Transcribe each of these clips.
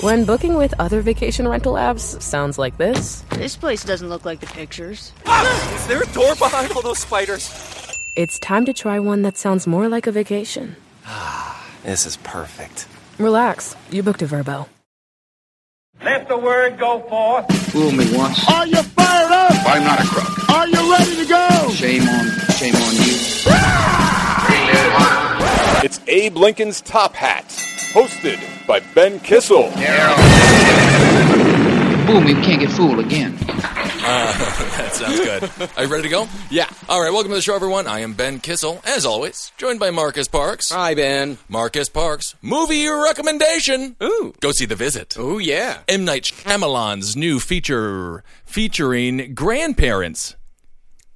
When booking with other vacation rental apps sounds like this, This place doesn't look like the pictures. Is there a door behind all those spiders? it's time to try one that sounds more like a vacation. Ah, This is perfect. Relax, you booked a Vrbo. Let the word go forth. Fool me once. Are you fired up? I'm not a crook. Are you ready to go? Shame on, shame on you. It's Abe Lincoln's Top Hat, hosted by Ben Kissel. Fool me, we can't get fooled again. That sounds good. Are you ready to go? Yeah. All right, welcome to the show, everyone. I am Ben Kissel, as always, joined by Marcus Parks. Hi, Ben. Marcus Parks, movie recommendation. Ooh. Go see The Visit. Oh, yeah. M. Night Shyamalan's new feature featuring grandparents.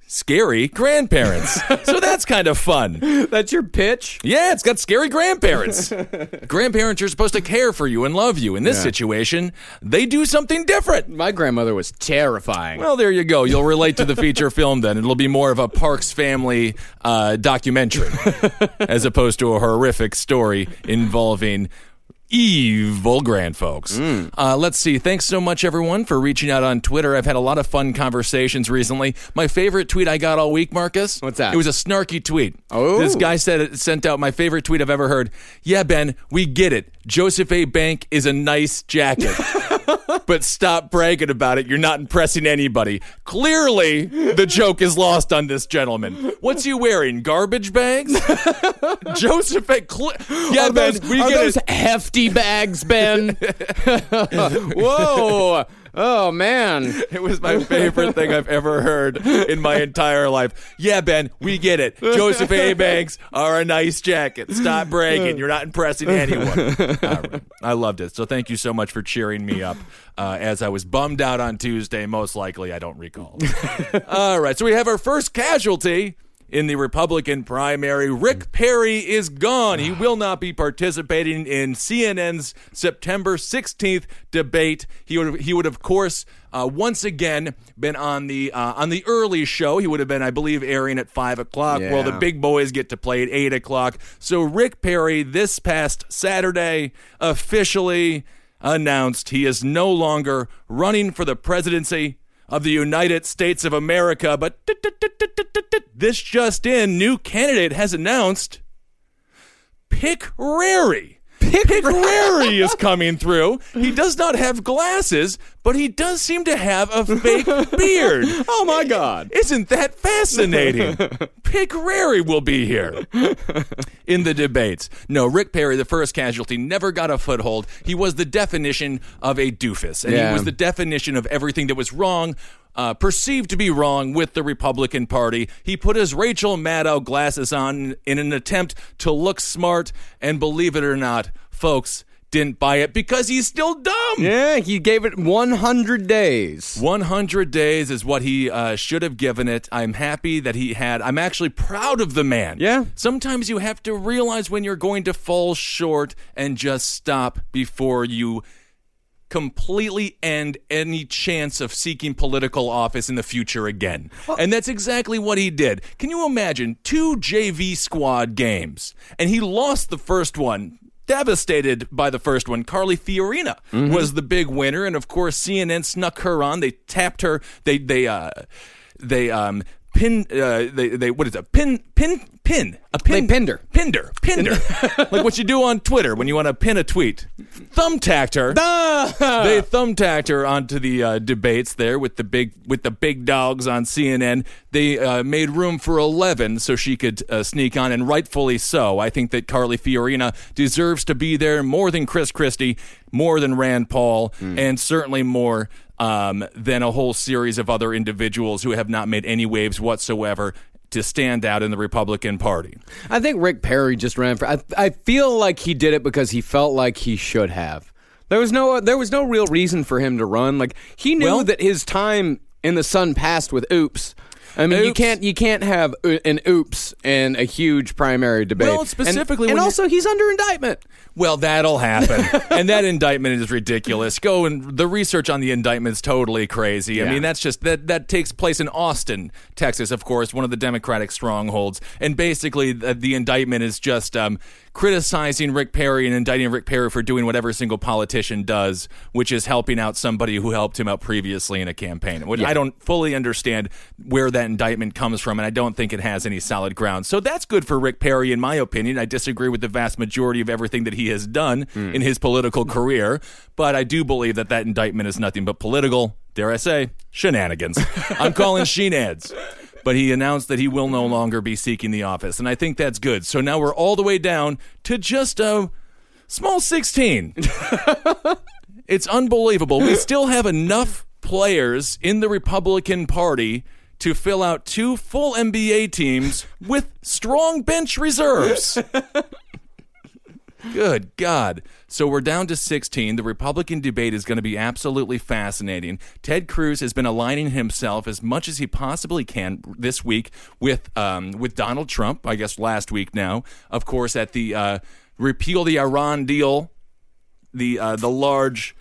Scary grandparents. so that's kind of fun. That's your pitch? Yeah, it's got scary grandparents. grandparents are supposed to care for you and love you. In this Yeah. situation, they do something different. My grandmother was terrifying. Well, there you go. You'll relate to the feature film then. It'll be more of a Parks family uh, documentary as opposed to a horrific story involving evil grandfolks. Uh, let's see. Thanks so much, everyone, for reaching out on Twitter. I've had a lot of fun conversations recently. My favorite tweet I got all week, Marcus. What's that? It was a snarky tweet. Oh. This guy said it, sent out my favorite tweet I've ever heard. Yeah, Ben, we get it. Joseph A. Bank is a nice jacket. but stop bragging about it. You're not impressing anybody. Clearly, the joke is lost on this gentleman. What's he wearing? Garbage bags? Joseph A. Cle- yeah, are Ben, those, we are get those it. hefty bags, Ben? Whoa. Oh, man. It was my favorite thing I've ever heard in my entire life. Yeah, Ben, we get it. Joseph A. Banks are a nice jacket. Stop bragging. You're not impressing anyone. Right. I loved it. So thank you so much for cheering me up uh, as I was bummed out on Tuesday. Most likely, I don't recall. All right. So we have our first casualty. In the Republican primary, Rick Perry is gone. He will not be participating in CNN's September 16th debate. He would, he would of course, uh, once again been on the uh, on the early show. He would have been, I believe, airing at five o'clock. Well, the big boys get to play at eight o'clock. So Rick Perry, this past Saturday, officially announced he is no longer running for the presidency of the United States of America. But this just in, new candidate has announced Pick Rary. Pick Rary is coming through. He does not have glasses, but he does seem to have a fake beard. Oh, my God. Isn't that fascinating? Pick Rary will be here in the debates. No, Rick Perry, the first casualty, never got a foothold. He was the definition of a doofus, and Yeah. he was the definition of everything that was wrong. Uh, perceived to be wrong with the Republican Party. He put his Rachel Maddow glasses on in an attempt to look smart, and believe it or not, folks didn't buy it because he's still dumb. Yeah, he gave it 100 days. 100 days is what he uh, should have given it. I'm happy that he had. I'm actually proud of the man. Yeah. Sometimes you have to realize when you're going to fall short and just stop before you completely end any chance of seeking political office in the future again. and that's exactly what he did. Can you imagine two JV squad games and he lost the first one? Devastated by the first one, Carly Fiorina was the big winner, and of course CNN snuck her on. They tapped her. They they uh they um pin uh they they what is it pin pin pin a pin They pinned her. pinned her pinned her like what you do on Twitter when you want to pin a tweet. Thumbtacked her they thumbtacked her onto the uh, debates there with the big with the big dogs on CNN. They uh, made room for eleven so she could uh, sneak on, and rightfully so. I think that Carly Fiorina deserves to be there more than Chris Christie, more than Rand Paul, and certainly more um, than a whole series of other individuals who have not made any waves whatsoever. To stand out in the Republican Party. I think Rick Perry just ran for. I, I feel like he did it because he felt like he should have. There was no there was no real reason for him to run. Like he knew Well- that his time in the sun passed with Oops. I mean, you can't you can't have an oops and a huge primary debate. Well, specifically and, you- also he's under indictment. Well, that'll happen. and that indictment is ridiculous. Go and the research on the indictment is totally crazy. I mean, that's just that that takes place in Austin, Texas, of course, one of the Democratic strongholds. And basically, the, the indictment is just um, criticizing Rick Perry and indicting Rick Perry for doing what every single politician does, which is helping out somebody who helped him out previously in a campaign. Which I don't fully understand where that indictment comes from, and I don't think it has any solid ground. So that's good for Rick Perry, in my opinion. I disagree with the vast majority of everything that he has done hmm. in his political career, but I do believe that that indictment is nothing but political, dare I say, shenanigans. I'm calling shenads. But he announced that he will no longer be seeking the office, and I think that's good. So now we're all the way down to just a small 16. it's unbelievable. We still have enough players in the Republican Party to fill out two full NBA teams with strong bench reserves. Good God. So we're down to 16. The Republican debate is going to be absolutely fascinating. Ted Cruz has been aligning himself as much as he possibly can this week with um, with Donald Trump, I guess last week now. Of course, at the uh, repeal the Iran deal, the uh, the large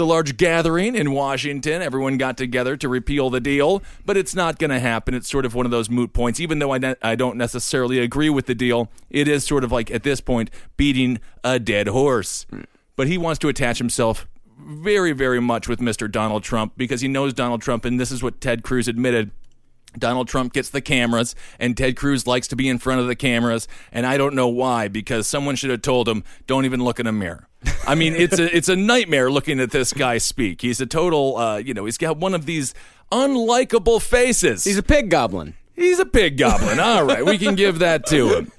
the large gathering in Washington. Everyone got together to repeal the deal, but it's not going to happen. It's sort of one of those moot points. Even though I, ne- I don't necessarily agree with the deal, it is sort of like at this point beating a dead horse. But he wants to attach himself very, very much with Mr. Donald Trump because he knows Donald Trump, and this is what Ted Cruz admitted. Donald Trump gets the cameras, and Ted Cruz likes to be in front of the cameras, and I don't know why because someone should have told him, "Don't even look in a mirror." I mean, it's a it's a nightmare looking at this guy speak. He's a total, uh, you know, he's got one of these unlikable faces. He's a pig goblin. He's a pig goblin. All right, we can give that to him.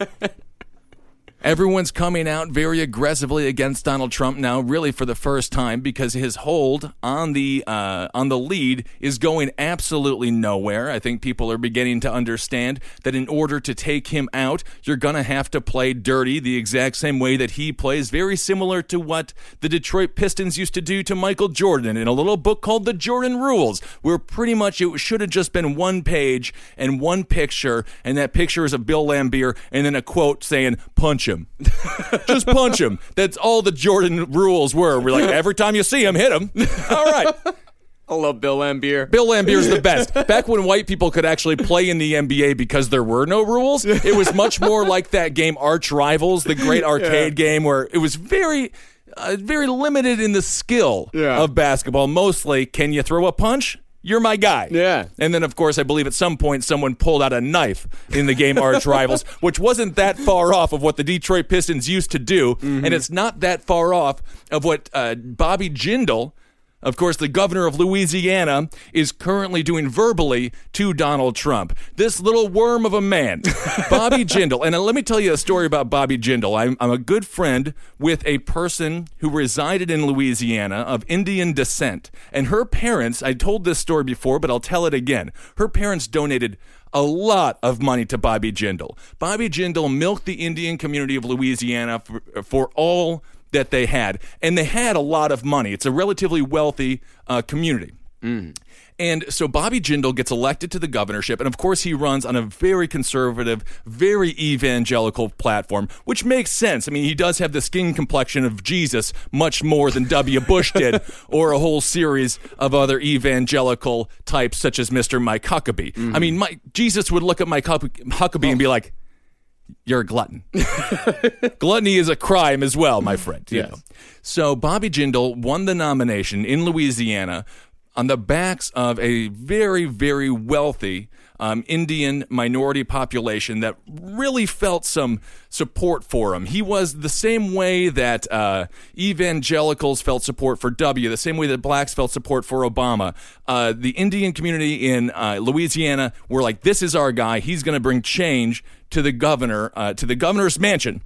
Everyone's coming out very aggressively against Donald Trump now, really for the first time, because his hold on the uh, on the lead is going absolutely nowhere. I think people are beginning to understand that in order to take him out, you're gonna have to play dirty the exact same way that he plays, very similar to what the Detroit Pistons used to do to Michael Jordan in a little book called The Jordan Rules, where pretty much it should have just been one page and one picture, and that picture is of Bill Laimbeer, and then a quote saying "punch him." Just punch him. That's all the Jordan rules were. We're like, every time you see him, hit him. All right. I love Bill Laimbeer. Bill Laimbeer's the best. Back when white people could actually play in the NBA because there were no rules, it was much more like that game Arch Rivals, the great arcade game where it was very uh, very limited in the skill Yeah. of basketball. Mostly, can you throw a punch? You're my guy. Yeah. And then, of course, I believe at some point someone pulled out a knife in the game Arch Rivals, which wasn't that far off of what the Detroit Pistons used to do. And it's not that far off of what uh, Bobby Jindal, of course, the governor of Louisiana, is currently doing verbally to Donald Trump. This little worm of a man, Bobby Jindal. And uh, let me tell you a story about Bobby Jindal. I'm, I'm a good friend with a person who resided in Louisiana of Indian descent. And her parents, I told this story before, but I'll tell it again. Her parents donated a lot of money to Bobby Jindal. Bobby Jindal milked the Indian community of Louisiana for, for all that they had. And they had a lot of money. It's a relatively wealthy uh, community. And so Bobby Jindal gets elected to the governorship, and of course he runs on a very conservative, very evangelical platform, which makes sense. I mean, he does have the skin complexion of Jesus much more than W. Bush did, or a whole series of other evangelical types such as Mr. Mike Huckabee. I mean, Mike, Jesus would look at Mike Huck- Huckabee and be like, you're a glutton. Gluttony is a crime as well, my friend. you know. So Bobby Jindal won the nomination in Louisiana on the backs of a very, very wealthy um, Indian minority population that really felt some support for him. He was the same way that uh, evangelicals felt support for W, the same way that blacks felt support for Obama. Uh, the Indian community in uh, Louisiana were like, "This is our guy. He's going to bring change to the governor, uh, to the governor's mansion."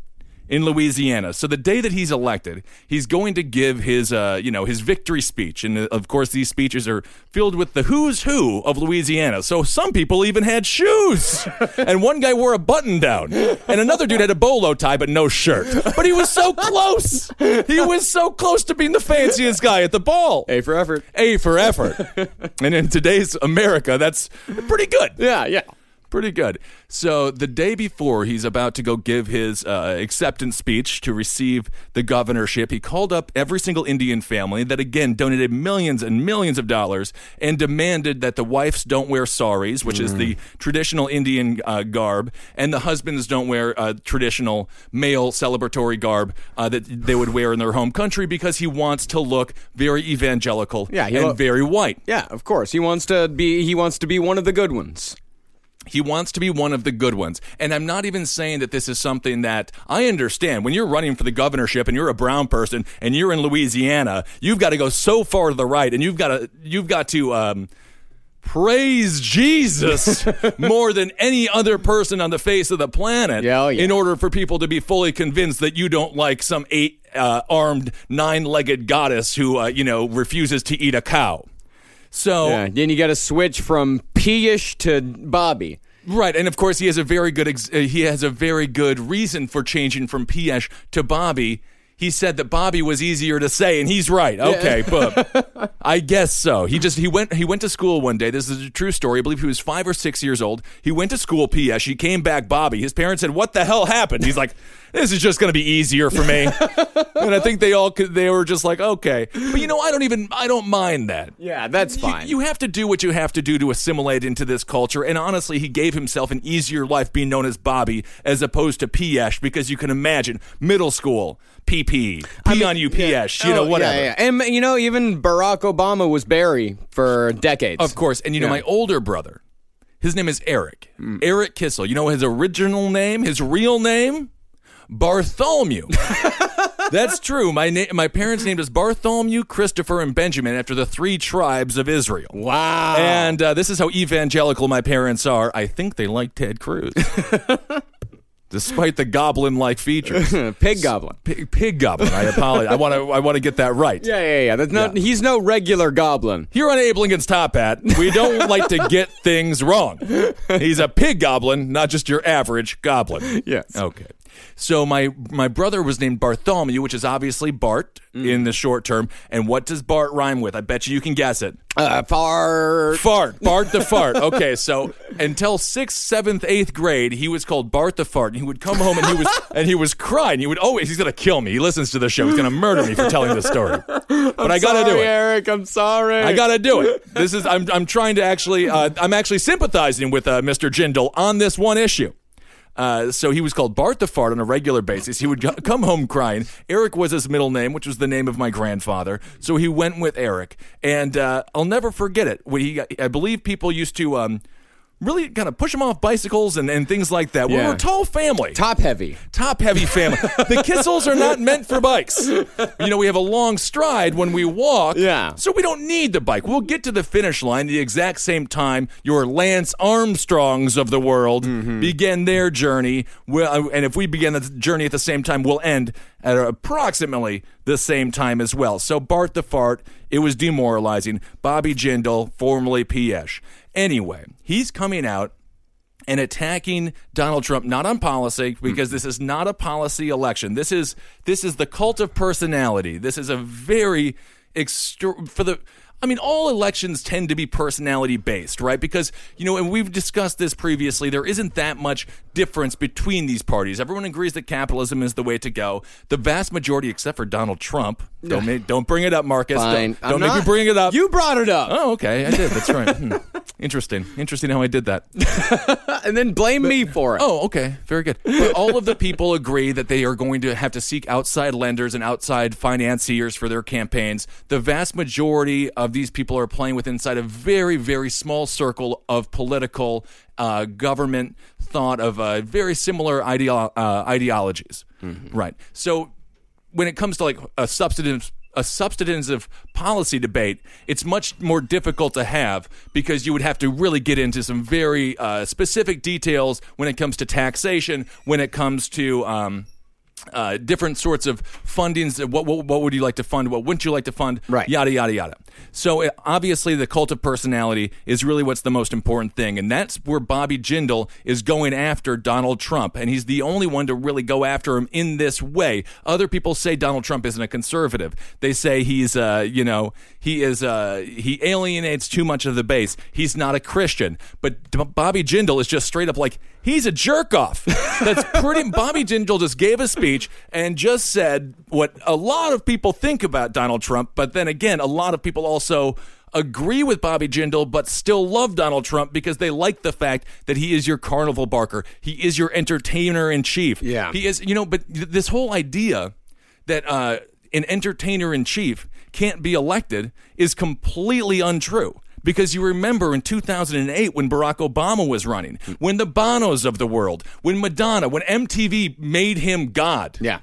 in Louisiana. So the day that he's elected, he's going to give his, uh, you know, his victory speech, and uh, of course these speeches are filled with the who's who of Louisiana. So some people even had shoes, and one guy wore a button down, and another dude had a bolo tie but no shirt. But he was so close. He was so close to being the fanciest guy at the ball. A for effort. A for effort. and in today's America, that's pretty good. Yeah, yeah. Pretty good. So the day before he's about to go give his uh, acceptance speech to receive the governorship, he called up every single Indian family that again donated millions and millions of dollars and demanded that the wives don't wear saris, which is the traditional Indian uh, garb, and the husbands don't wear uh, traditional male celebratory garb uh, that they would wear in their home country because he wants to look very evangelical Yeah, and lo- very white. Yeah, of course. He wants to be he wants to be one of the good ones. He wants to be one of the good ones. And I'm not even saying that this is something that I understand. When you're running for the governorship and you're a brown person and you're in Louisiana, you've got to go so far to the right and you've got to you've got to um, praise Jesus more than any other person on the face of the planet Yeah, oh, yeah. in order for people to be fully convinced that you don't like some eight uh, armed nine legged goddess who uh, you know refuses to eat a cow. So Yeah. Then you got to switch from P-ish to Bobby. Right, and of course he has a very good ex- uh, he has a very good reason for changing from Piyush to Bobby. He said that Bobby was easier to say, and he's right. Okay, but I guess so. He just he went he went to school one day. This is a true story. I believe he was five or six years old. He went to school Piyush. He came back Bobby. His parents said, "What the hell happened?" He's like, "This is just going to be easier for me." and I think they all could, they were just like, "Okay," but you know, I don't even I don't mind that. Yeah, that's fine. You, have to do what you have to do to assimilate into this culture. And honestly, he gave himself an easier life being known as Bobby as opposed to Piyush because you can imagine middle school, PP, P on you, Piyush, you know, Oh, whatever. Yeah, yeah. And you know, even Barack Obama was Barry for decades. Of course. And you know, Yeah. my older brother, his name is Eric. Mm. Eric Kissel. You know his original name, his real name? Bartholomew. That's true. My na- my parents named us Bartholomew, Christopher, and Benjamin after the three tribes of Israel. Wow. And uh, this is how evangelical my parents are. I think they like Ted Cruz. Despite the goblin-like features. Pig Goblin. Pig, pig goblin. I apologize. I want to. I want to get that right. Yeah, yeah, yeah. That's not. He's no regular goblin. Here on Abe Lincoln's Top Hat, we don't like to get things wrong. He's a pig goblin, not just your average goblin. Yes. Okay. So my my brother was named Bartholomew, which is obviously Bart in the short term. And what does Bart rhyme with? I bet you you can guess it. Uh, far. Fart. Bart the fart. Okay, so until sixth, seventh, eighth grade, he was called Bart the fart. And he would come home and he was and he was crying. He would always he's gonna kill me. He listens to the show. He's gonna murder me for telling this story. But I gotta do it. Eric. I'm sorry. I gotta do it. This is I'm I'm trying to actually uh, I'm actually sympathizing with uh, Mr. Jindal on this one issue. Uh, so he was called Bart the Fart on a regular basis. He would come home crying. Eric was his middle name, which was the name of my grandfather. So he went with Eric, and uh, I'll never forget it. When he, I believe people used to um, really kind of push them off bicycles and, and things like that. Yeah. We're a tall family Top heavy. top heavy family. the Kissels are not meant for bikes. You know, we have a long stride when we walk. Yeah. So we don't need the bike. We'll get to the finish line the exact same time your Lance Armstrongs of the world mm-hmm. begin their journey. Well, uh, and if we begin the journey at the same time, we'll end at approximately the same time as well. So Bart the Fart, it was demoralizing. Bobby Jindal, formerly Piyush. Anyway, he's coming out and attacking Donald Trump not on policy hmm. because this is not a policy election. This is this is the cult of personality. This is a very extra for the I mean, all elections tend to be personality based, right? Because, you know, and we've discussed this previously, there isn't that much difference between these parties. Everyone agrees that capitalism is the way to go. The vast majority, except for Donald Trump, don't, ma- don't bring it up, Marcus. Fine. Don't, I'm don't make me bring it up. You brought it up. Oh, okay. I did. That's right. Hmm. Interesting. Interesting how I did that. and then blame me for it. Oh, okay. Very good. But all of the people agree that they are going to have to seek outside lenders and outside financiers for their campaigns. The vast majority of these people are playing with inside a very, very small circle of political uh, government thought of uh, very similar ideo- uh, ideologies. Right. So when it comes to like a substantive a substantive policy debate, it's much more difficult to have because you would have to really get into some very uh, specific details when it comes to taxation, when it comes to um, uh, different sorts of fundings. What, what what would you like to fund? What wouldn't you like to fund? Right. Yada yada yada. So uh, obviously, the cult of personality is really what's the most important thing, and that's where Bobby Jindal is going after Donald Trump, and he's the only one to really go after him in this way. Other people say Donald Trump isn't a conservative. They say he's, uh, you know, he is, uh, he alienates too much of the base. He's not a Christian. But Bobby Jindal is just straight up like he's a jerk off. That's pretty. Bobby Jindal just gave a speech and just said what a lot of people think about Donald Trump, but then again, a lot of people also agree with Bobby Jindal, but still love Donald Trump because they like the fact that he is your carnival barker. He is your entertainer in chief. Yeah. He is, you know, but th- this whole idea that uh, an entertainer in chief can't be elected is completely untrue. Because you remember in 2008 when Barack Obama was running, hmm. when the Bonos of the world, when Madonna, when MTV made him God. Yeah.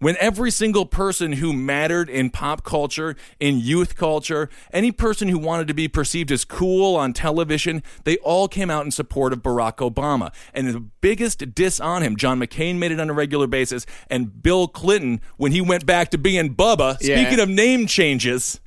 When every single person who mattered in pop culture, in youth culture, any person who wanted to be perceived as cool on television, they all came out in support of Barack Obama. And the biggest diss on him, John McCain made it on a regular basis, and Bill Clinton, when he went back to being Bubba, Yeah. speaking of name changes.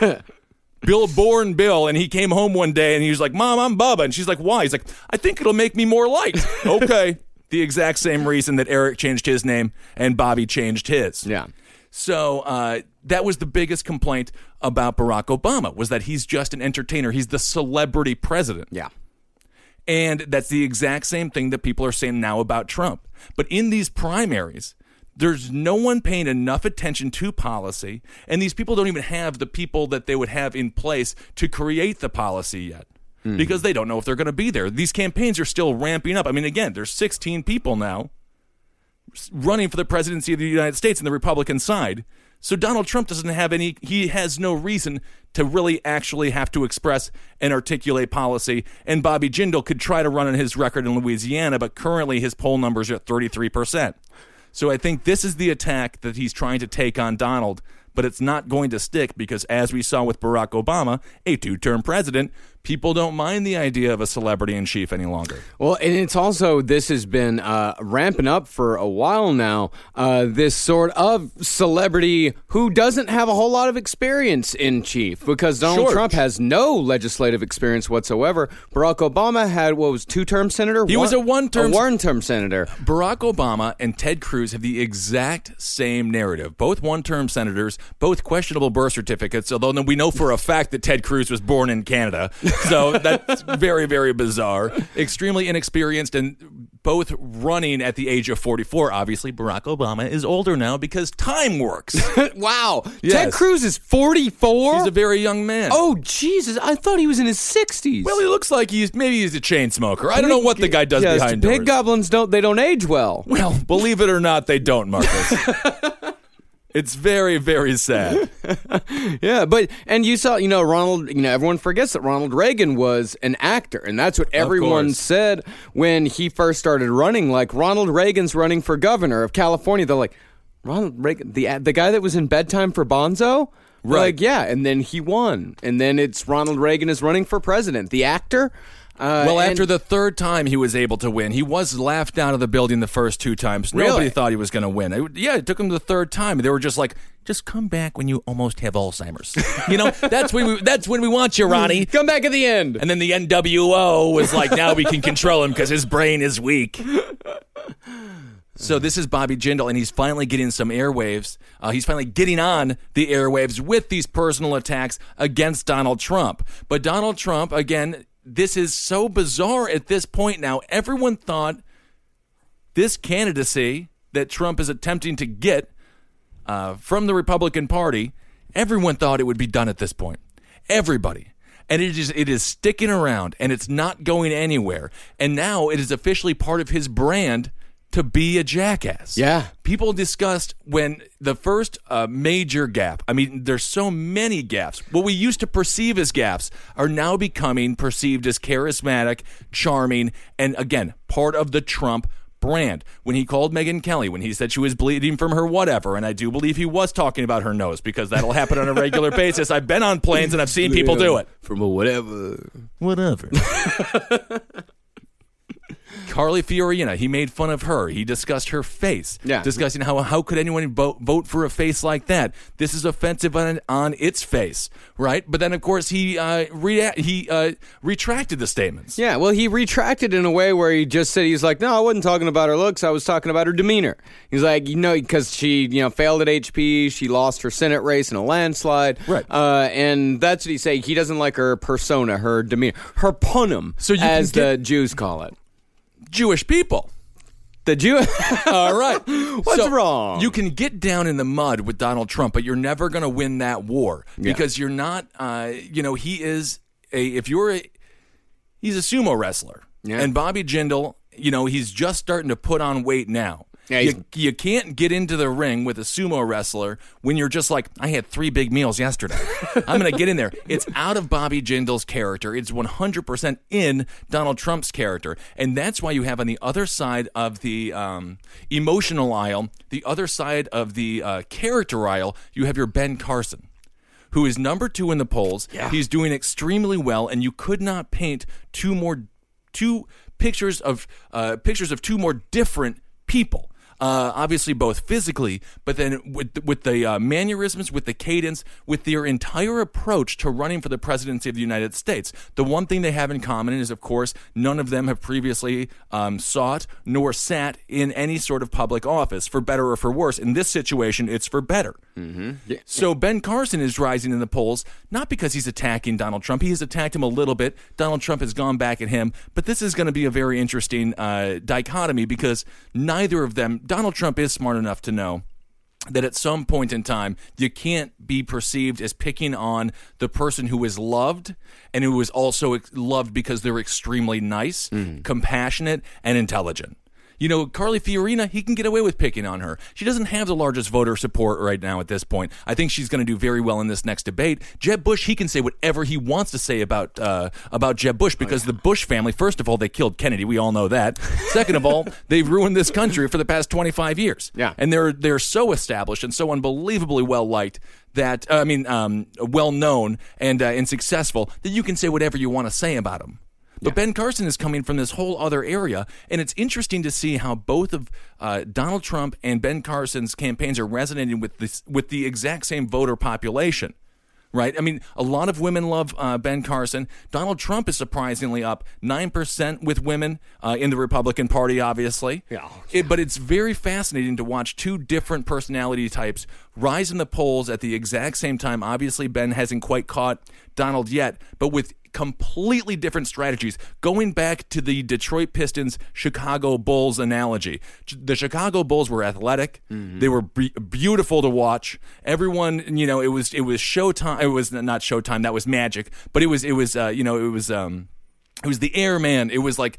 Bill born Bill, and he came home one day and he was like, Mom, I'm Bubba. And she's like, Why? He's like, I think it'll make me more liked. okay. the exact same reason that Eric changed his name and Bobby changed his. Yeah. So uh, that was the biggest complaint about Barack Obama was that he's just an entertainer. He's the celebrity president. Yeah. And that's the exact same thing that people are saying now about Trump. But in these primaries, there's no one paying enough attention to policy, and these people don't even have the people that they would have in place to create the policy yet. Mm-hmm. Because they don't know if they're going to be there. These campaigns are still ramping up. I mean, again, there's 16 people now running for the presidency of the United States on the Republican side. So Donald Trump doesn't have any, he has no reason to really actually have to express and articulate policy. And Bobby Jindal could try to run on his record in Louisiana, but currently his poll numbers are at 33%. So I think this is the attack that he's trying to take on Donald, but it's not going to stick because, as we saw with Barack Obama, a two term president, people don't mind the idea of a celebrity in chief any longer. Well, and it's also this has been uh, ramping up for a while now. Uh, this sort of celebrity who doesn't have a whole lot of experience in chief because Donald Sure. Trump has no legislative experience whatsoever. Barack Obama had what was two term senator. He was a one-term- one term senator. Barack Obama and Ted Cruz have the exact same narrative. Both one term senators, both questionable birth certificates, although we know for a fact that Ted Cruz was born in Canada. So that's very, very bizarre. Extremely inexperienced and both running at the age of 44. Obviously, Barack Obama is older now because time works. wow, Ted Cruz is forty four. He's a very young man. oh Jesus! I thought he was in his sixties. Well, he looks like he's maybe he's a chain smoker. I don't know what the guy does yes, behind Big doors. goblins don't they don't age well. Well, believe it or not, they don't, Marcus. it's very, very sad. Yeah, but and you saw, you know, Ronald. You know, everyone forgets that Ronald Reagan was an actor, and that's what everyone said when he first started running. Like Ronald Reagan's running for governor of California. They're like, Ronald Reagan, the the guy that was in Bedtime for Bonzo. Right. Like, yeah, and then he won, and then it's Ronald Reagan is running for president. The actor. Uh, Well, after the third time he was able to win, he was laughed out of the building the first two times. Really? Nobody thought he was going to win. It- yeah, it took him the third time. They were just like, "Just come back when you almost have Alzheimer's." you know, that's when we that's when we want you, Ronnie. come back at the end. And then the NWO was like, now we can control him because his brain is weak. So this is Bobby Jindal, and he's finally getting some airwaves. Uh, he's finally getting on the airwaves with these personal attacks against Donald Trump. But Donald Trump, again, this is so bizarre at this point now. Everyone thought this candidacy that Trump is attempting to get uh, from the Republican Party, everyone thought it would be done at this point. Everybody. And it is it is sticking around and it's not going anywhere. And now it is officially part of his brand to be a jackass. Yeah. People discussed when the first uh, major gap, I mean, there's so many gaps. What we used to perceive as gaps are now becoming perceived as charismatic, charming, and again, part of the Trump brand. When he called Megyn Kelly, when he said she was bleeding from her whatever, and I do believe he was talking about her nose because that'll happen on a regular basis. I've been on planes and I've seen people do it. from a whatever. Whatever. Carly Fiorina, he made fun of her. He discussed her face. Yeah. Discussing how how could anyone vote, vote for a face like that? This is offensive on on its face, right? But then of course he uh, rea- he uh, retracted the statements. Yeah, well, he retracted in a way where he just said he's like, no, I wasn't talking about her looks. I was talking about her demeanor. He's like, you know, because she, you know, failed at HP. She lost her Senate race in a landslide. Right. Uh, and that's what he's saying. He doesn't like her persona, her demeanor, her punim, So as get- the Jews call it. Jewish people. The Jew. All right. What's So, wrong? You can get down in the mud with Donald Trump, but you're never going to win that war Yeah. because you're not. Uh, you know, he is a. If you're a, he's a sumo wrestler, Yeah. and Bobby Jindal. You know, he's just starting to put on weight now. Yeah, you, you can't get into the ring with a sumo wrestler when you're just like, I had three big meals yesterday. I'm going to get in there. It's out of Bobby Jindal's character. It's 100% in Donald Trump's character. And that's why you have on the other side of the um, emotional aisle, the other side of the uh, character aisle, you have your Ben Carson. Who is number two in the polls? He's doing extremely well, and you could not paint two more, two pictures of uh, pictures of two more different people. Uh, obviously, both physically, but then with with the uh, mannerisms, with the cadence, with their entire approach to running for the presidency of the United States. The one thing they have in common is, of course, none of them have previously um, sought nor sat in any sort of public office, for better or for worse. In this situation, it's for better. So Ben Carson is rising in the polls not because he's attacking Donald Trump. He has attacked him a little bit. Donald Trump has gone back at him, but this is going to be a very interesting uh, dichotomy because neither of them. Donald Trump is smart enough to know that at some point in time you can't be perceived as picking on the person who is loved and who is also loved because they're extremely nice, hmm. compassionate, and intelligent. You know, Carly Fiorina, he can get away with picking on her. She doesn't have the largest voter support right now at this point. I think she's going to do very well in this next debate. Jeb Bush, he can say whatever he wants to say about uh, about Jeb Bush because the Bush family, first of all, they killed Kennedy. We all know that. Second of all, they've ruined this country for the past 25 years. Yeah. And they're they're so established and so unbelievably well liked that uh, I mean, um, well known and uh, and successful that you can say whatever you want to say about them. But Ben Carson is coming from this whole other area, and it's interesting to see how both of uh, Donald Trump and Ben Carson's campaigns are resonating with this with the exact same voter population. Right? I mean, a lot of women love uh, Ben Carson. Donald Trump is surprisingly up 9% with women uh, in the Republican Party, obviously. Yeah. It, but it's very fascinating to watch two different personality types rise in the polls at the exact same time. Obviously, Ben hasn't quite caught Donald yet, but with completely different strategies. Going back to the Detroit Pistons Chicago Bulls analogy, the Chicago Bulls were athletic. They were be- beautiful to watch. Everyone, you know, it was it was Showtime. It was not Showtime. That was Magic. But it was it was uh, you know it was. Um, it was the airman. It was like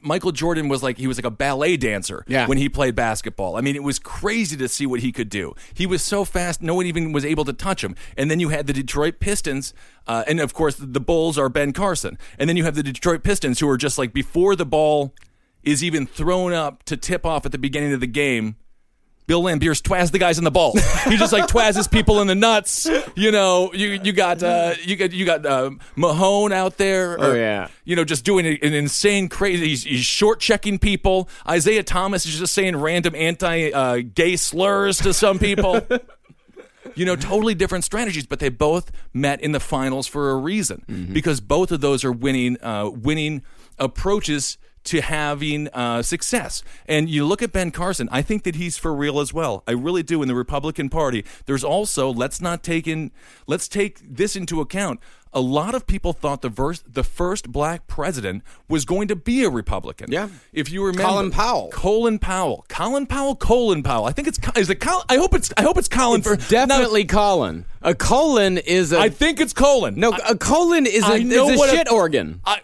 Michael Jordan was like he was like a ballet dancer Yeah. when he played basketball. I mean, it was crazy to see what he could do. He was so fast, no one even was able to touch him. And then you had the Detroit Pistons, uh, and of course the Bulls are Ben Carson. And then you have the Detroit Pistons who are just like before the ball is even thrown up to tip off at the beginning of the game. Bill Laimbeers twaz the guys in the balls. He just like twazzes people in the nuts. You know, you you got uh, you got you got uh, Mahorn out there. Oh, yeah. you know, just doing an insane, crazy. He's, he's short checking people. Isiah Thomas is just saying random anti uh, gay slurs to some people. you know, totally different strategies, but they both met in the finals for a reason because both of those are winning, uh, winning approaches to having uh, success. And you look at Ben Carson, I think that he's for real as well. I really do. In the Republican Party, there's also let's not take in, let's take this into account. A lot of people thought the verse, the first black president was going to be a Republican. Yeah. If you remember, Colin Powell. Colin Powell, Colin Powell, Colin Powell. I think it's is it Colin? I hope it's I hope it's Colin. for, Definitely Colin. A colon is a I think it's Colin. no. A colon is a, I know is a what a- shit organ. I,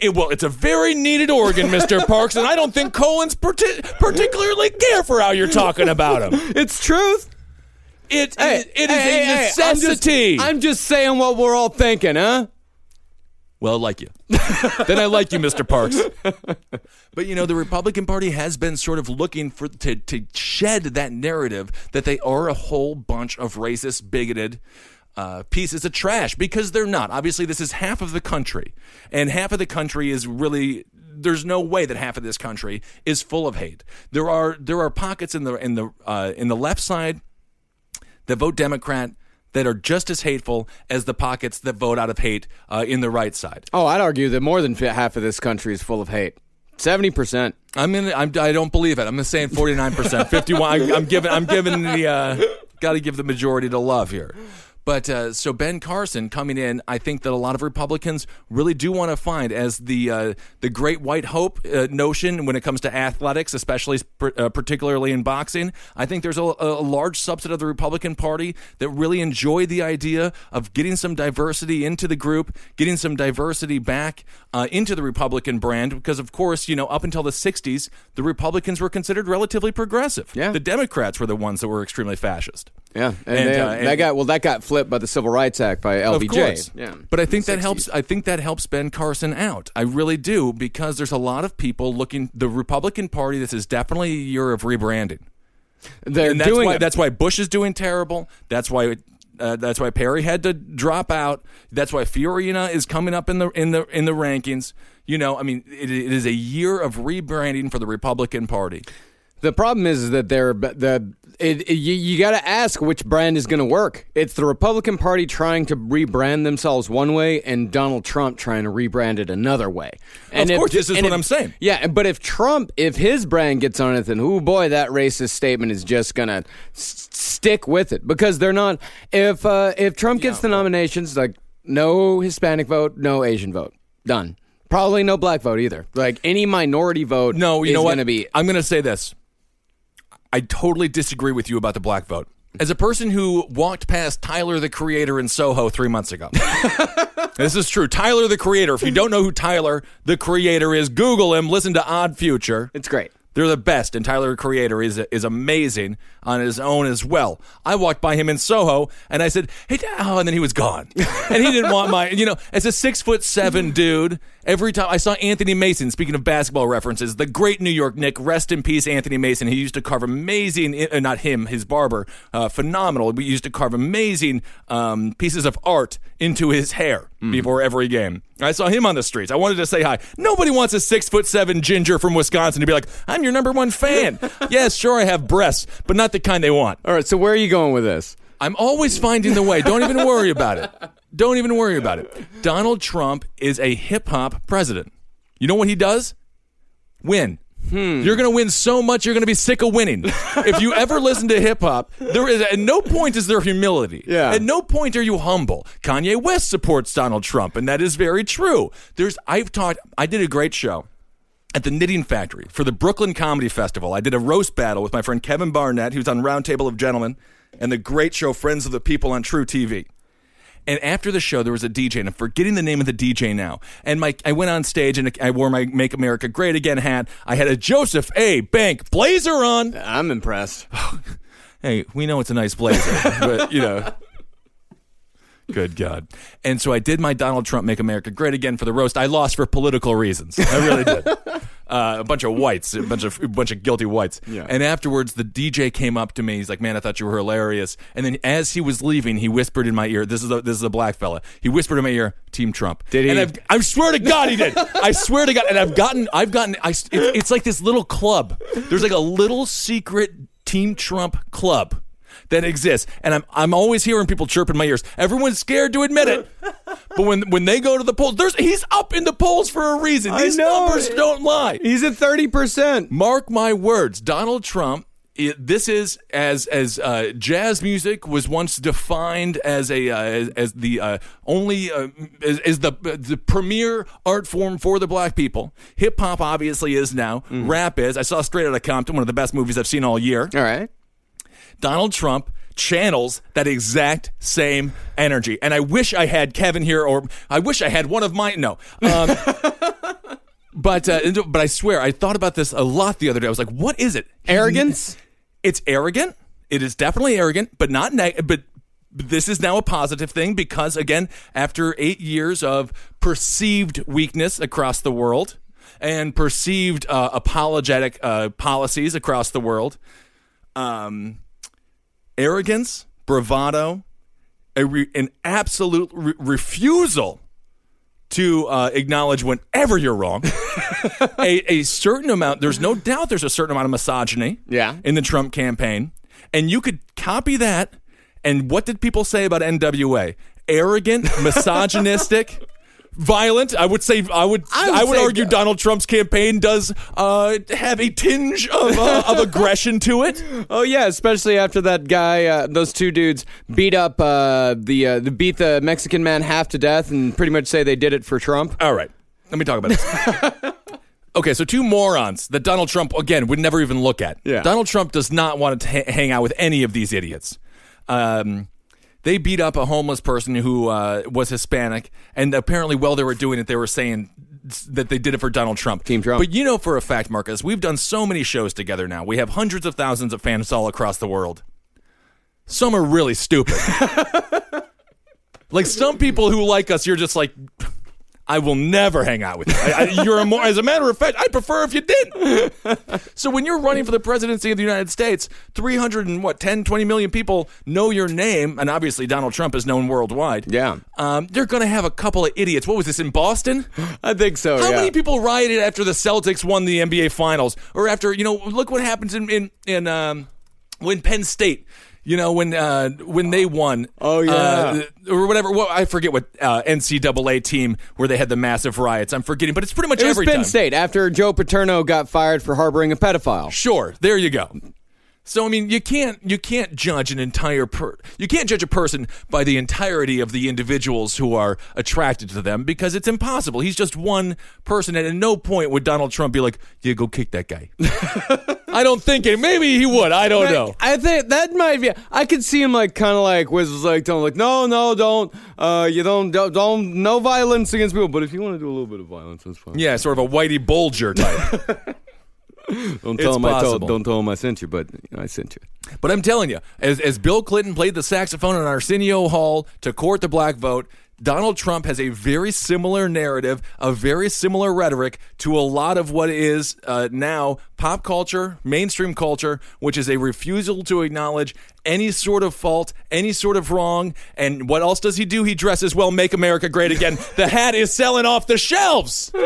it, well, it's a very needed organ, Mr. Parks, and I don't think Colin's parti- particularly care for how you're talking about him. It's truth. It, Hey, it, it is hey, a hey, hey, I'm just- necessity. I'm just saying what we're all thinking, huh? Well, I like you. then I like you, Mr. Parks. But you know, the Republican Party has been sort of looking for to to shed that narrative that they are a whole bunch of racist, bigoted, uh, pieces of trash because they're not. Obviously, this is half of the country, and half of the country is really. There's no way that half of this country is full of hate. There are there are pockets in the in the uh, in the left side that vote Democrat that are just as hateful as the pockets that vote out of hate uh, in the right side. Oh, I'd argue that more than half of this country is full of hate. Seventy percent. I'm in. I'm, I don't believe it. I'm just saying 49 percent, 51. I, I'm giving. I'm giving the. Uh, Got to give the majority to love here. But uh, so Ben Carson coming in, I think that a lot of Republicans really do want to find as the uh, the great white hope uh, notion when it comes to athletics, especially uh, particularly in boxing. I think there's a, a, large subset of the Republican Party that really enjoy the idea of getting some diversity into the group, getting some diversity back uh, into the Republican brand. Because of course, you know, up until the '60s, the Republicans were considered relatively progressive. Yeah. the Democrats were the ones that were extremely fascist. Yeah, and, And, they- uh, that got well. That got flipped by the Civil Rights Act by LBJ. Of course. Yeah, But I think that helps I think that helps Ben Carson out. I really do because there's a lot of people looking the Republican Party this is definitely a year of rebranding. they're and that's doing why it. that's why Bush is doing terrible. That's why uh, that's why Perry had to drop out. That's why Fiorina is coming up in the in the in the rankings. You know, I mean, it, it is a year of rebranding for the Republican Party. The problem is that they're the it, it- you, you got to ask which brand is going to work. It's the Republican Party trying to rebrand themselves one way, and Donald Trump trying to rebrand it another way. And Of course, this is what I'm saying. Yeah, but if Trump, if his brand gets on it, then oh boy, that racist statement is just going to s- stick with it because they're not. If uh, if Trump gets the nominations, like no Hispanic vote, no Asian vote, done. Probably no black vote either. Like any minority vote, No, you is know what? To be I'm going to say this. I totally disagree with you about the black vote. As a person who walked past Tyler the Creator in Soho three months ago, this is true. Tyler the Creator. If you don't know who Tyler the Creator is, Google him. Listen to Odd Future. It's great. They're the best, and Tyler Creator is is amazing on his own as well. I walked by him in Soho, and I said, "Hey, Dad," oh, and then he was gone, and he didn't want my, you know, as a six foot seven dude. Every time I saw Anthony Mason, speaking of basketball references, the great New York Knick, rest in peace, Anthony Mason. He used to carve amazing, uh, not him, his barber, uh, phenomenal. We used to carve amazing um, pieces of art into his hair Mm. before every game. I saw him on the streets. I wanted to say hi. Nobody wants a six foot seven ginger from Wisconsin to be like, I'm your number one fan. yes, sure, I have breasts, but not the kind they want. All right, so where are you going with this? I'm always finding the way. Don't even worry about it. Don't even worry about it. Donald Trump is a hip hop president. You know what he does? Win. Hmm. You're going to win so much, you're going to be sick of winning. if you ever listen to hip hop, there is at no point is there humility. Yeah. At no point are you humble. Kanye West supports Donald Trump, and that is very true. There's I've taught. I did a great show at the Knitting Factory for the Brooklyn Comedy Festival. I did a roast battle with my friend Kevin Barnett, who's on Roundtable of Gentlemen, and the great show Friends of the People on truTV. And after the show, there was a DJ, and I'm forgetting the name of the DJ now. And my, I went on stage and I wore my "Make America Great Again" hat. I had a Joseph A. Bank blazer on. I'm impressed. Hey, we know it's a nice blazer, but you know. Good God. And so I did my Donald Trump Make America Great Again for the roast. I lost for political reasons. I really did. Uh, a bunch of whites, a bunch of a bunch of guilty whites. Yeah. And afterwards, the DJ came up to me. He's like, "Man, I thought you were hilarious." And then, as he was leaving, he whispered in my ear, "This is a this is a black fella." He whispered in my ear, "Team Trump." Did he? And I've, I swear to God, he did. I swear to God. And I've gotten, I've gotten, I, it's, it's like this little club. There's like a little secret Team Trump club that exists, and I'm I'm always hearing people chirp in my ears. Everyone's scared to admit it, but when when they go to the polls, there's he's up in the polls for a reason. These know. numbers don't lie. He's at thirty percent. Mark my words, Donald Trump. It, this is as as uh, jazz music was once defined as a uh, as, as the uh, only uh, as, as the the premier art form for the black people. Hip hop obviously is now. Rap is. I saw Straight Outta Compton, one of the best movies I've seen all year. All right. Donald Trump channels that exact same energy. And I wish I had Kevin here, or I wish I had one of my no. Um, but uh, but I swear I thought about this a lot the other day. I was like, what is it? Arrogance? It's arrogant. It is definitely arrogant, but not neg- but. This is now a positive thing because, again, after eight years of perceived weakness across the world and perceived uh, apologetic uh, policies across the world, um, arrogance, bravado, a re- an absolute re- refusal to uh, acknowledge whenever you're wrong. a, a certain amount, there's no doubt there's a certain amount of misogyny Yeah. in the Trump campaign. And you could copy that. And what did people say about NWA? Arrogant, misogynistic. Violent, I would say. I would. I I would would, argue that- Donald Trump's campaign does uh, have a tinge of, uh, of aggression to it. Oh yeah, especially after that guy, uh, those two dudes beat up uh, the uh, the beat the Mexican man half to death, and pretty much say they did it for Trump. All right, let me talk about this. okay, so two morons that Donald Trump again would never even look at. Yeah. Donald Trump does not want to ha- hang out with any of these idiots. Um, they beat up a homeless person who uh, was Hispanic, and apparently, while they were doing it, they were saying that they did it for Donald Trump. Team Trump. But you know for a fact, Marcus, we've done so many shows together now. We have hundreds of thousands of fans all across the world. Some are really stupid. like some people who like us, you're just like, I will never hang out with you. I, I, you're a more, as a matter of fact, I'd prefer if you didn't. so when you're running for the presidency of the United States, 300 and what, 10, 20 million people know your name, and obviously Donald Trump is known worldwide. Yeah. Um, they're going to have a couple of idiots. What was this in Boston? I think so. How yeah. many people rioted after the Celtics won the NBA Finals, or after you know? Look what happens in in, in um, when Penn State. You know when uh, when they won, Oh, yeah. uh, or whatever. Well, I forget what uh, NCAA team where they had the massive riots. I'm forgetting, but it's pretty much It was Penn time. State after Joe Paterno got fired for harboring a pedophile. Sure, there you go. So I mean, you can't you can't judge an entire per you can't judge a person by the entirety of the individuals who are attracted to them because it's impossible. He's just one person, and at no point would Donald Trump be like, "Yeah, go kick that guy." I don't think it. Maybe he would. I don't know. I think that might be. I could see him like kind of like was like don't like no no don't uh you don't don't, don't no violence against people. But if you want to do a little bit of violence, that's fine. Yeah, sort of a Whitey Bulger type. Don't It's tell him I told, don't tell him I sent you, but you know, I sent you. But I'm telling you, as, as Bill Clinton played the saxophone in Arsenio Hall to court the black vote, Donald Trump has a very similar narrative, a very similar rhetoric to a lot of what is uh, now pop culture, mainstream culture, which is a refusal to acknowledge any sort of fault, any sort of wrong. And what else does he do? He dresses well, make America great again. the hat is selling off the shelves.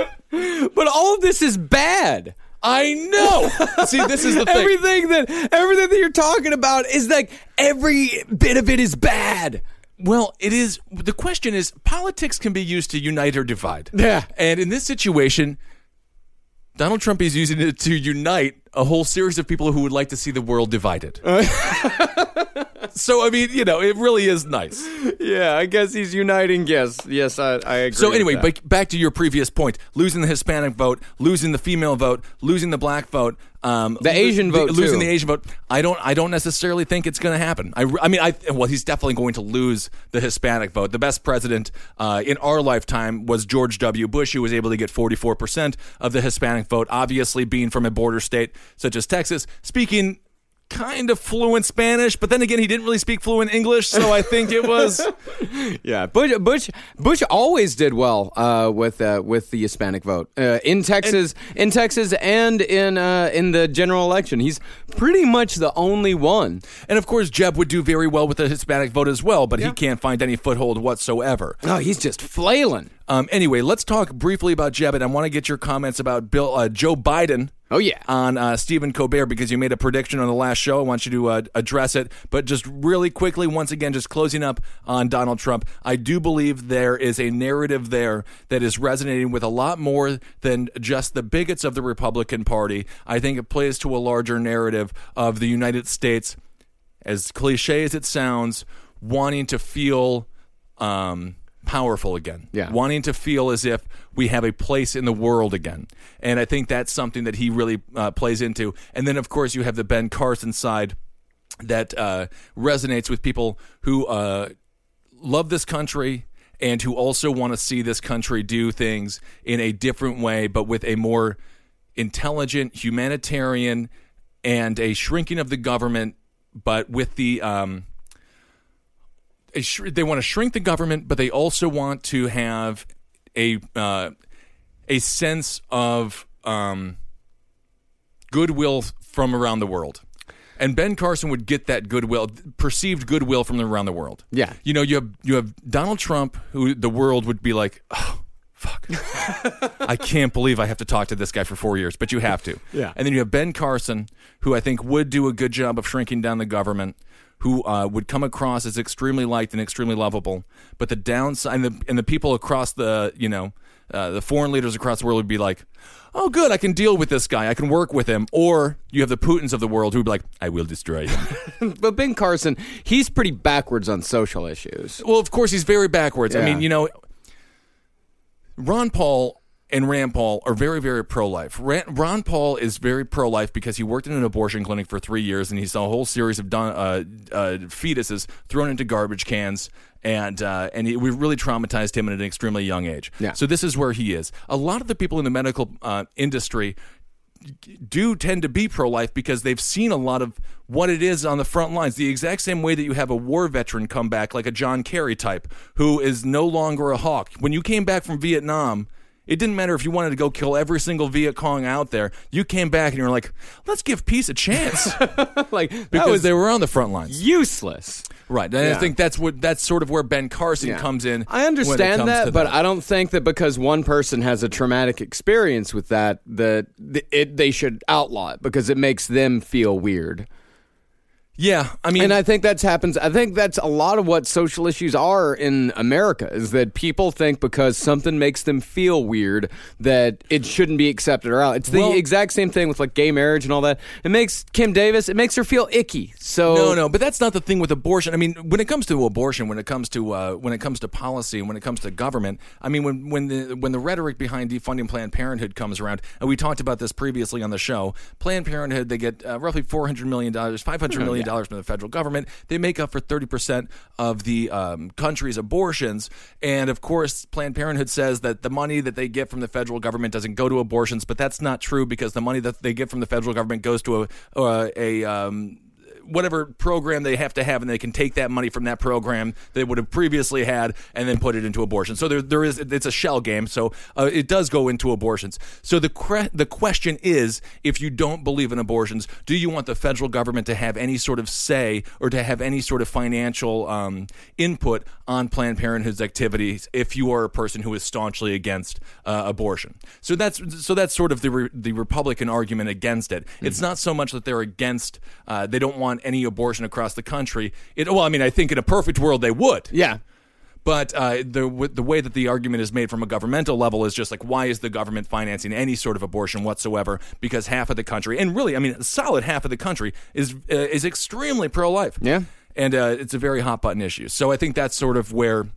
But all of this is bad. I know. See, this is the thing. Everything that everything that you're talking about is like every bit of it is bad. Well, it is. The question is, politics can be used to unite or divide. Yeah. And in this situation, Donald Trump is using it to unite a whole series of people who would like to see the world divided. so, I mean, you know, it really is nice. Yeah, I guess he's uniting. Yes, yes, I, I agree. So, anyway, but back to your previous point losing the Hispanic vote, losing the female vote, losing the black vote. Um, The Asian vote, losing too. the Asian vote. I don't. I don't necessarily think it's going to happen. I, I mean, I well, he's definitely going to lose the Hispanic vote. The best president uh, in our lifetime was George W. Bush, who was able to get forty four percent of the Hispanic vote. Obviously, being from a border state such as Texas, speaking kind of fluent Spanish, but then again, he didn't really speak fluent English, so I think it was. yeah, Bush, Bush, Bush always did well uh, with uh, with the Hispanic vote uh, in Texas, in Texas, and in uh, in the general election. He's pretty much the only one. And of course, Jeb would do very well with the Hispanic vote as well, but he can't find any foothold whatsoever. Oh, he's just flailing. Um, anyway, let's talk briefly about Jeb, and I want to get your comments about Bill uh, Joe Biden. Oh, yeah. on uh, Stephen Colbert because you made a prediction on the last show. I want you to uh, address it, but just really quickly, once again, just closing up on Donald Trump. I do believe there is a narrative there that is resonating with a lot more than just the bigots of the Republican Party. I think it plays to a larger narrative of the United States as cliche as it sounds, wanting to feel um, powerful again. Yeah. Wanting to feel as if we have a place in the world again. And I think that's something that he really uh, plays into. And then, of course, you have the Ben Carson side that uh, resonates with people who uh, love this country and who also want to see this country do things in a different way, but with a more intelligent, humanitarian, and a shrinking of the government, but with the um, sh- they want to shrink the government, but they also want to have a uh, a sense of um, goodwill from around the world. And Ben Carson would get that goodwill, perceived goodwill from around the world. Yeah. You know, you have you have Donald Trump, who the world would be like, oh, fuck. I can't believe I have to talk to this guy for four years, but you have to. Yeah. And then you have Ben Carson, who I think would do a good job of shrinking down the government, who uh, would come across as extremely liked and extremely lovable. But the downside, and the, and the people across the, you know, uh, the foreign leaders across the world would be like, oh, good, I can deal with this guy. I can work with him. Or you have the Putins of the world who would be like, I will destroy him. But Ben Carson, he's pretty backwards on social issues. Well, of course, he's very backwards. I mean, you know, Ron Paul and Rand Paul are very, very pro life. Ron, Paul is very pro life because he worked in an abortion clinic for three years and he saw a whole series of done, uh, uh, fetuses thrown into garbage cans. And uh, and it, we really traumatized him at an extremely young age. Yeah. So this is where he is. A lot of the people in the medical uh, industry do tend to be pro life because they've seen a lot of what it is on the front lines. The exact same way that you have a war veteran come back, like a John Kerry type, who is no longer a hawk. When you came back from Vietnam, it didn't matter if you wanted to go kill every single Viet Cong out there. You came back and you were like, let's give peace a chance like because was they were on the front lines. useless. Right. And I think that's what that's sort of where Ben Carson Yeah. comes in. I understand that, but I don't think that because one person has a traumatic experience with that, that it, they should outlaw it because it makes them feel weird. Yeah, I mean, And I think that's happens. I think that's a lot of what social issues are in America is that people think because something makes them feel weird that it shouldn't be accepted or out. It's the Well- exact same thing with like gay marriage and all that. It makes Kim Davis. It makes her feel icky. So No, no, but that's not the thing with abortion. I mean, when it comes to abortion, when it comes to uh, when it comes to policy, when it comes to government, I mean, when when the when the rhetoric behind defunding Planned Parenthood comes around, and we talked about this previously on the show, Planned Parenthood they get uh, roughly four hundred million dollars, five hundred million dollars from the federal government. They make up for thirty percent of the um, country's abortions, and of course, Planned Parenthood says that the money that they get from the federal government doesn't go to abortions, but that's not true because the money that they get from the federal government goes to a uh, a um, whatever program they have to have, and they can take that money from that program they would have previously had and then put it into abortion. So there, there is it's a shell game. So uh, it does go into abortions. So the cre- the question is, if you don't believe in abortions, do you want the federal government to have any sort of say or to have any sort of financial um, input on Planned Parenthood's activities if you are a person who is staunchly against uh, abortion? So that's so that's sort of the re- the Republican argument against it. It's not so much that they're against, uh, they don't want any abortion across the country. It, well, I mean, I think in a perfect world they would. yeah. But uh, the w- the way that the argument is made from a governmental level is just like, why is the government financing any sort of abortion whatsoever? Because half of the country, and really, I mean, a solid half of the country is uh, is extremely pro life. Yeah. and uh, it's a very hot button issue. So I think that's sort of where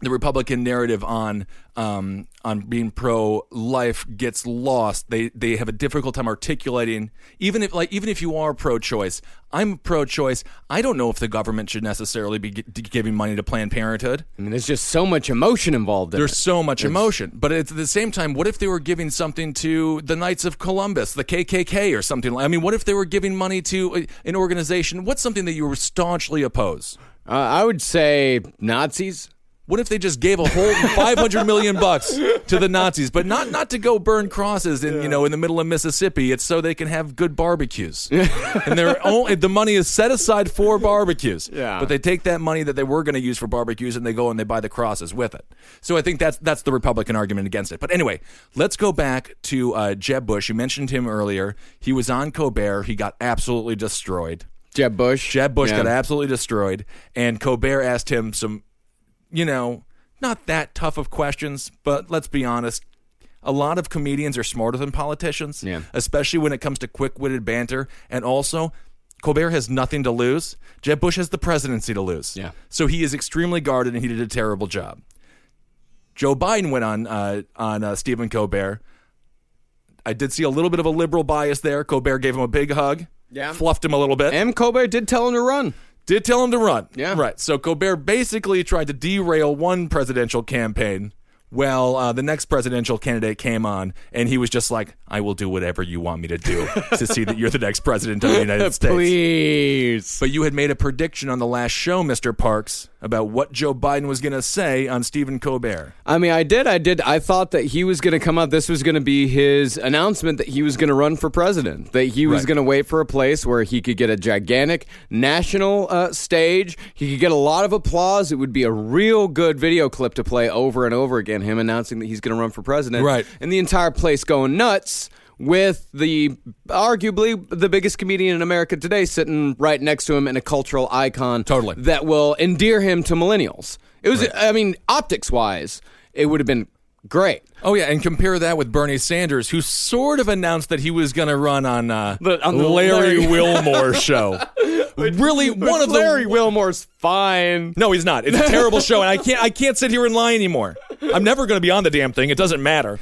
the Republican narrative on um, on being pro life gets lost. They they have a difficult time articulating even if like even if you are pro choice. I'm pro choice. I don't know if the government should necessarily be gi- giving money to Planned Parenthood. I mean, there's just so much emotion involved in There's it. so much emotion, but at the same time, what if they were giving something to the Knights of Columbus, the KKK, or something? like I mean, what if they were giving money to a- an organization? What's something that you were staunchly oppose? Uh, I would say Nazis. What if they just gave a whole 500 million bucks to the Nazis, but not not to go burn crosses in you know in the middle of Mississippi? It's so they can have good barbecues, and they're only the money is set aside for barbecues. Yeah. but they take that money that they were going to use for barbecues and they go and they buy the crosses with it. So I think that's that's the Republican argument against it. But anyway, let's go back to uh, Jeb Bush. You mentioned him earlier. He was on Colbert. He got absolutely destroyed. Jeb Bush. Jeb Bush Yeah. got absolutely destroyed, and Colbert asked him some, you know, not that tough of questions, but let's be honest. A lot of comedians are smarter than politicians, Yeah. especially when it comes to quick witted banter. And also, Colbert has nothing to lose. Jeb Bush has the presidency to lose. Yeah. So he is extremely guarded and he did a terrible job. Joe Biden went on uh, on uh, Stephen Colbert. I did see a little bit of a liberal bias there. Colbert gave him a big hug, Yeah. fluffed him a little bit. And Colbert did tell him to run. Did tell him to run. Yeah. Right. So Colbert basically tried to derail one presidential campaign. Well, uh, the next presidential candidate came on, and he was just like, I will do whatever you want me to do to see that you're the next president of the United States. Please. But you had made a prediction on the last show, Mr. Parks, about what Joe Biden was going to say on Stephen Colbert. I mean, I did. I did. I thought that he was going to come out. This was going to be his announcement that he was going to run for president. That he was Right. going to wait for a place where he could get a gigantic national uh, stage. He could get a lot of applause. It would be a real good video clip to play over and over again. Him announcing that he's going to run for president. Right. And the entire place going nuts. With the arguably the biggest comedian in America today sitting right next to him and a cultural icon Totally. that will endear him to millennials. It was, I mean, optics wise, it would have been great. Oh yeah, and compare that with Bernie Sanders, who sort of announced that he was going to run on, uh, The- on the Larry, Larry- Wilmore show. really, one of the Larry Wilmore's fine. No, he's not. It's a terrible show, and I can't. I can't sit here and lie anymore. I'm never going to be on the damn thing. It doesn't matter.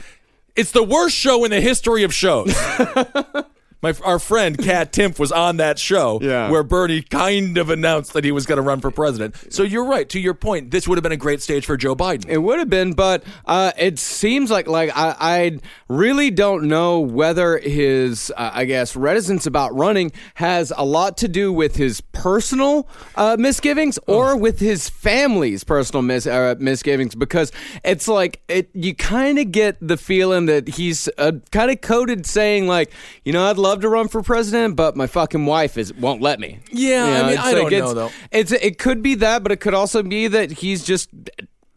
It's the worst show in the history of shows. My our friend Kat Timpf was on that show Yeah. where Bernie kind of announced that he was going to run for president. So you're right. To your point, this would have been a great stage for Joe Biden. It would have been, but uh, it seems like like I, I really don't know whether his uh, I guess reticence about running has a lot to do with his personal uh, misgivings or with his family's personal mis- uh, misgivings because it's like it you kind of get the feeling that he's uh, kind of coded saying like you know I'd love to run for president but my fucking wife is won't let me Yeah, You I mean, I don't it's- know, though. it's it could be that but it could also be that he's just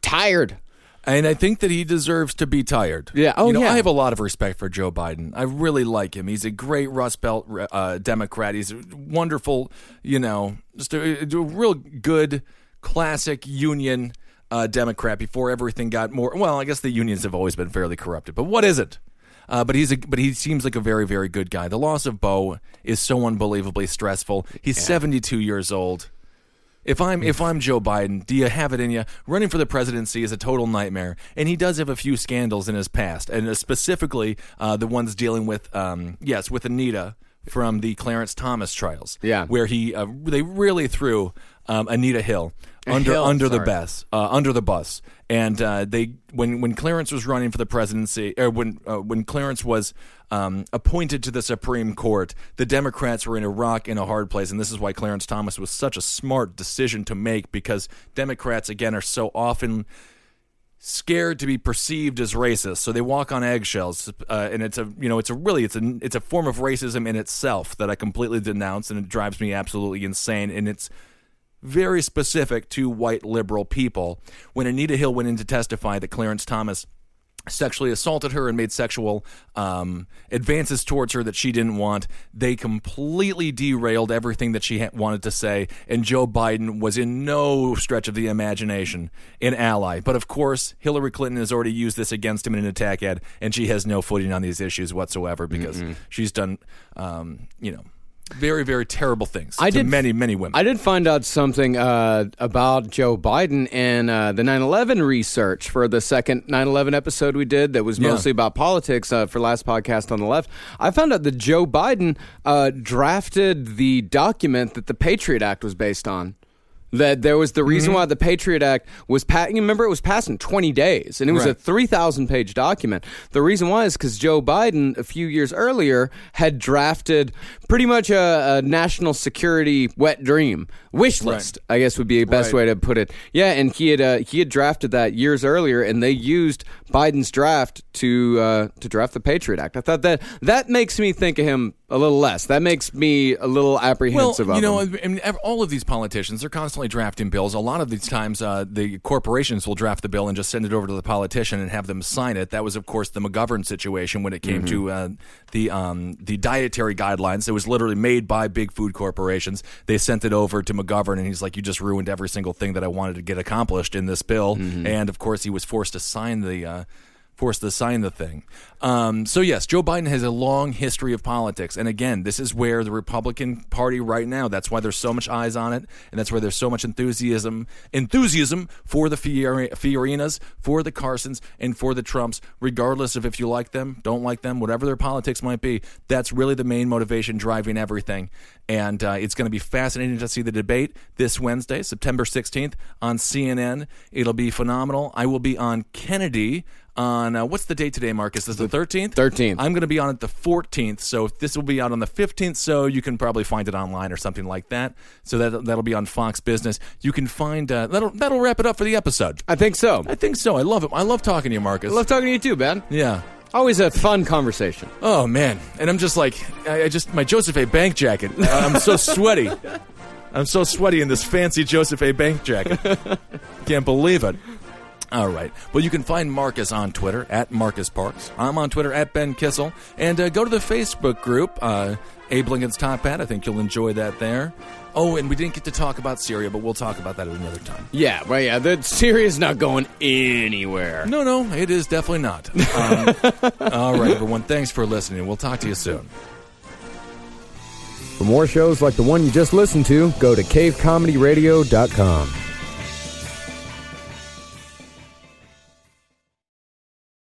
tired And I think that he deserves to be tired. Yeah. Oh, you know, yeah. I have a lot of respect for Joe Biden. I really like him. He's a great Rust Belt uh, Democrat. He's a wonderful, you know, just a, a real good, classic union uh, Democrat before everything got more. Well, I guess the unions have always been fairly corrupted, but what is it? Uh, but he's a, but he seems like a very very good guy. The loss of Beau is so unbelievably stressful. He's 72 years old. If I'm if I'm Joe Biden, do you have it in you? Running for the presidency is a total nightmare, and he does have a few scandals in his past, and specifically uh, the ones dealing with um, yes with Anita from the Clarence Thomas trials. Yeah. where he uh, they really threw um, Anita Hill under Hill, under the bus uh, under the bus, and uh, they when when Clarence was running for the presidency, or when uh, when Clarence was um, appointed to the Supreme Court, the Democrats were in a rock in a hard place, and this is why Clarence Thomas was such a smart decision to make because Democrats again are so often scared to be perceived as racist, so they walk on eggshells. Uh, and it's a you know it's a really it's a it's a form of racism in itself that I completely denounce, and it drives me absolutely insane. And it's very specific to white liberal people. When Anita Hill went in to testify that Clarence Thomas sexually assaulted her and made sexual um, advances towards her that she didn't want. They completely derailed everything that she ha- wanted to say, and Joe Biden was in no stretch of the imagination an ally. But of course, Hillary Clinton has already used this against him in an attack ad, and she has no footing on these issues whatsoever because she's done, um, you know. Very, very terrible things I to did- many, many women. I did find out something uh, about Joe Biden and uh, the 9 11 research for the second 9 11 episode we did that was Yeah. mostly about politics uh, for last podcast on the left. I found out that Joe Biden uh, drafted the document that the Patriot Act was based on. That there was the reason Mm-hmm. why the Patriot Act was passed. You remember, it was passed in 20 days, and it was a 3,000 page document. The reason why is because Joe Biden, a few years earlier, had drafted pretty much a, a national security wet dream wish list. I guess would be the best Right. way to put it. Yeah, and he had uh, he had drafted that years earlier, and they used Biden's draft to uh, to draft the Patriot Act. I thought that that makes me think of him a little less. That makes me a little apprehensive. Well, you of know. I mean, all of these politicians are constantly drafting bills. A lot of these times, uh, the corporations will draft the bill and just send it over to the politician and have them sign it. That was, of course, the McGovern situation when it came to uh, the um, the dietary guidelines. It was literally made by big food corporations. They sent it over to McGovern, and he's like, "You just ruined every single thing that I wanted to get accomplished in this bill." And of course, he was forced to sign the. Uh, forced to sign the thing. Um, so yes, Joe Biden has a long history of politics, and again, this is where the Republican Party right now. That's why there's so much eyes on it, and that's why there's so much enthusiasm enthusiasm for the Fiorinas, for the Carsons, and for the Trumps. Regardless of if you like them, don't like them, whatever their politics might be, that's really the main motivation driving everything. And uh, it's going to be fascinating to see the debate this Wednesday, September 16th, on CNN. It'll be phenomenal. I will be on Kennedy on uh, what's the date today, Marcus? Is the thirteenth? 13th. I'm going to be on it the fourteenth. So this will be out on the fifteenth. So you can probably find it online or something like that. So that that'll be on Fox Business. You can find uh, that'll that'll wrap it up for the episode. I think so. I think so. I love it. I love talking to you, Marcus. I love talking to you too, Ben. yeah. Always a fun conversation. Oh man, and I'm just like, I, I just my Joseph A. Bank jacket. I- I'm so sweaty. I'm so sweaty in this fancy Joseph A. Bank jacket. Can't believe it. All right. Well, you can find Marcus on Twitter at Marcus Parks. I'm on Twitter at Ben Kissel, and uh, go to the Facebook group, uh, Abe Lincoln's Top Hat. I think you'll enjoy that there. Oh, and we didn't get to talk about Syria, but we'll talk about that at another time. Yeah, well, yeah, the series not going anywhere. No, no, it is definitely not. Um, all right, everyone. Thanks for listening. We'll talk to you soon. For more shows like the one you just listened to, go to cavecomedyradio.com.